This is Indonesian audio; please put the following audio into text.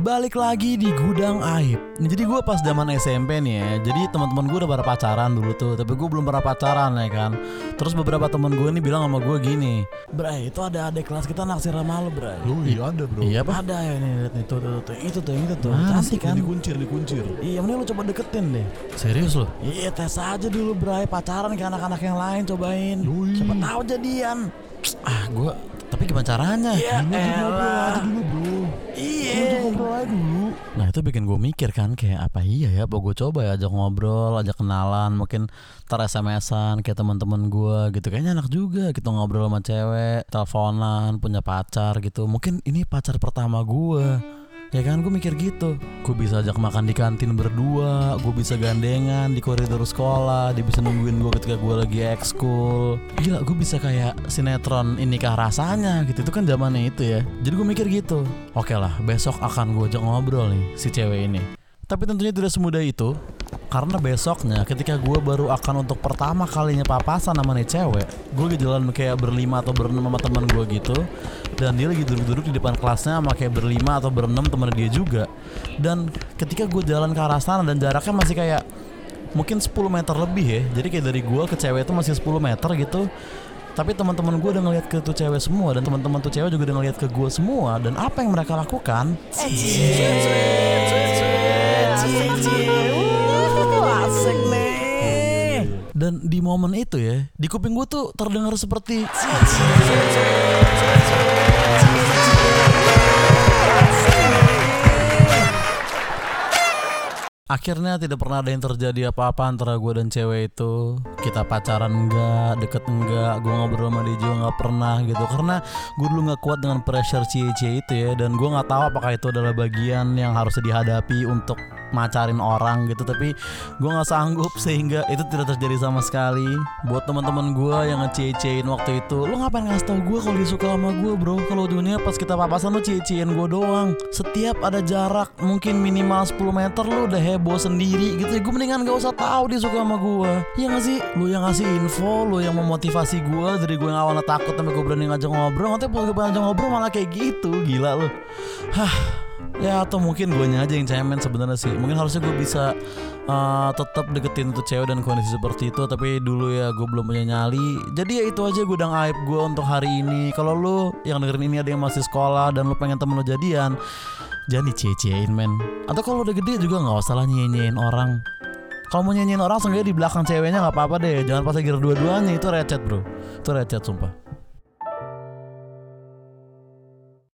Balik lagi di gudang aib. Jadi gue pas zaman SMP nih ya. Jadi teman-teman gue udah pada pacaran dulu tuh, tapi gue belum pernah pacaran ya kan. Terus beberapa teman gue nih bilang sama gue gini, Bray itu ada adik kelas kita naksir sama lo Bray. Lu iya ada bro. Iya apa? Ada ya nih lihat nih tuh, tuh, tuh, itu tuh yang itu tuh. Cantik kan? Dikuncir, dikuncir. Iya, mending lu coba deketin deh. Serius lo? Iya, tes aja dulu Bray, pacaran kayak anak-anak yang lain cobain. Yoi. Siapa tahu jadian. Ah gue tapi gimana caranya? Iya, Lu ngobrol elah. aja dulu Nah itu bikin gue mikir kan kayak apa iya ya, apa gue coba ya ajak ngobrol, ajak kenalan, mungkin ntar SMS-an kayak teman-teman gue gitu. Kayaknya enak juga gitu ngobrol sama cewek, teleponan, punya pacar gitu. Mungkin ini pacar pertama gue. Ya kan gue mikir gitu. Gue bisa ajak makan di kantin berdua Gue bisa gandengan di koridor sekolah Dia bisa nungguin gue ketika gue lagi ekskul. Gila gue bisa kayak sinetron inikah rasanya gitu. Itu kan zamannya itu ya. Jadi gue mikir gitu. Oke lah besok akan gue ajak ngobrol nih si cewek ini. Tapi tentunya tidak semudah itu karena besoknya ketika gue baru akan untuk pertama kalinya papasan sama nih cewek Gue jalan kayak berlima atau berenam sama teman gue gitu Dan dia lagi duduk-duduk di depan kelasnya sama kayak berlima atau berenam teman dia juga. Dan ketika gue jalan ke arah sana dan jaraknya masih kayak mungkin 10 meter lebih ya Jadi kayak dari gue ke cewek itu masih 10 meter gitu. Tapi teman-teman gue udah ngeliat ke tuh cewek semua dan teman-teman tuh cewek juga udah ngeliat ke gue semua. Dan apa yang mereka lakukan? Dan di momen itu ya di kuping gue tuh terdengar seperti Akhirnya tidak pernah ada yang terjadi apa-apa antara gue dan cewek itu. Kita pacaran enggak, deket enggak, gue ngobrol sama dia juga nggak pernah gitu. Karena gue dulu nggak kuat dengan pressure cie-cie itu ya Dan gue nggak tahu apakah itu adalah bagian yang harus dihadapi untuk macarin orang gitu Tapi gue nggak sanggup sehingga itu tidak terjadi sama sekali. Buat teman-teman gue yang ngecie-ciein waktu itu Lo ngapain ngasih tau gue kalau dia suka sama gue bro? Kalau ujungnya pas kita papasan lo cie-ciein gue doang. Setiap ada jarak mungkin minimal 10 meter lo udah heboh sendiri gitu ya. Gue mendingan gak usah tahu dia suka sama gue Iya gak sih? Lo yang ngasih info, lo yang memotivasi gue Dari gue yang awalnya takut sampai gue berani ngajak ngobrol. Nanti pas gue ngajak ngobrol malah kayak gitu Gila lo Hah Ya atau mungkin gue aja yang cemen sebenarnya sih. Mungkin harusnya gue bisa uh, tetap deketin tuh cewek dan kondisi seperti itu Tapi dulu ya gue belum punya nyali. Jadi ya itu aja gudang aib gue untuk hari ini. Kalau lu yang dengerin ini ada yang masih sekolah Dan lu pengen temen lu jadian Jangan dicie-ciein men. Atau kalau udah gede juga gak usah lah orang. Kalau mau nyanyiin orang seenggaknya di belakang ceweknya nggak apa-apa deh. Jangan pas lagi dua-duanya. Itu recet bro. Itu recet sumpah